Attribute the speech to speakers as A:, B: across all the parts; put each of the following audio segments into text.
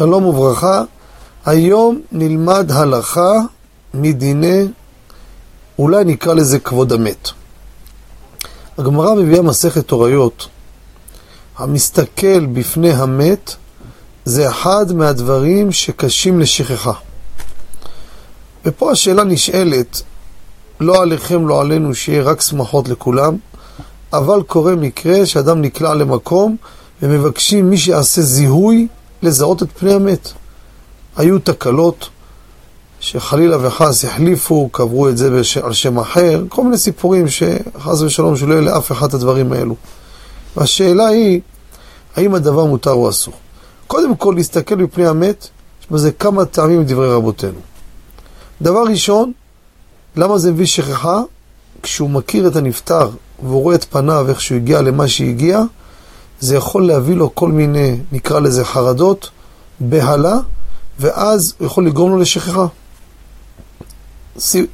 A: שלום וברכה, היום נלמד הלכה מדיני, אולי נקרא לזה כבוד המת. הגמרא מביאה מסכת תוריות, המסתכל בפני המת זה אחד מהדברים שקשים לשכחה. ופה השאלה נשאלת, לא עליכם, לא עלינו, שיהיה רק שמחות לכולם, אבל קורה מקרה שאדם נקלע למקום ומבקשים מי שיעשה זיהוי לזהות את פני המת. היו תקלות שחלילה וחס החליפו, קברו את זה בש... על שם אחר, כל מיני סיפורים שחס ושלום שלא יהיה לאף אחד את הדברים האלו. והשאלה היא, האם הדבר מותר או אסור? קודם כל, להסתכל בפני המת, יש בזה כמה טעמים מדברי רבותינו. דבר ראשון, למה זה מביא שכחה? כשהוא מכיר את הנפטר והוא רואה את פניו, איך שהוא הגיע למה שהגיע, זה יכול להביא לו כל מיני, נקרא לזה חרדות, בהלה, ואז הוא יכול לגרום לו לשכחה.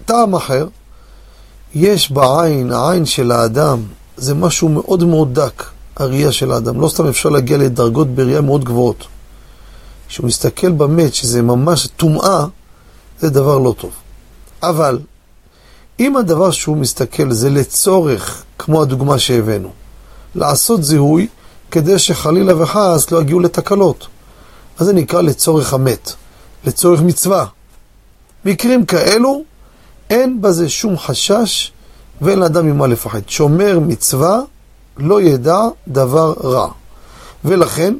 A: טעם אחר, יש בעין, העין של האדם, זה משהו מאוד מאוד דק, הראייה של האדם. לא סתם אפשר להגיע לדרגות בראייה מאוד גבוהות. כשהוא מסתכל במת, שזה ממש טומאה, זה דבר לא טוב. אבל, אם הדבר שהוא מסתכל זה לצורך, כמו הדוגמה שהבאנו, לעשות זיהוי, כדי שחלילה וחס לא יגיעו לתקלות. אז זה נקרא לצורך המת, לצורך מצווה. מקרים כאלו, אין בזה שום חשש ואין לאדם ממה לפחד. שומר מצווה לא ידע דבר רע. ולכן,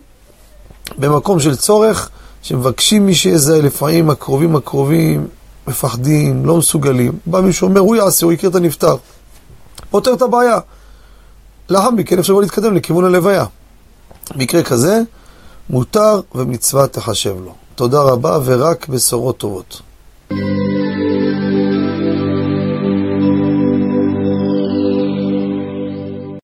A: במקום של צורך, שמבקשים מי שיזהה, לפעמים הקרובים הקרובים מפחדים, לא מסוגלים, בא מישהו אומר, הוא יעשה, הוא יכיר את הנפטר. פותר את הבעיה. לאחר מכן אפשר להתקדם לכיוון הלוויה. מקרה כזה, מותר ומצווה תחשב לו. תודה רבה ורק בשורות טובות.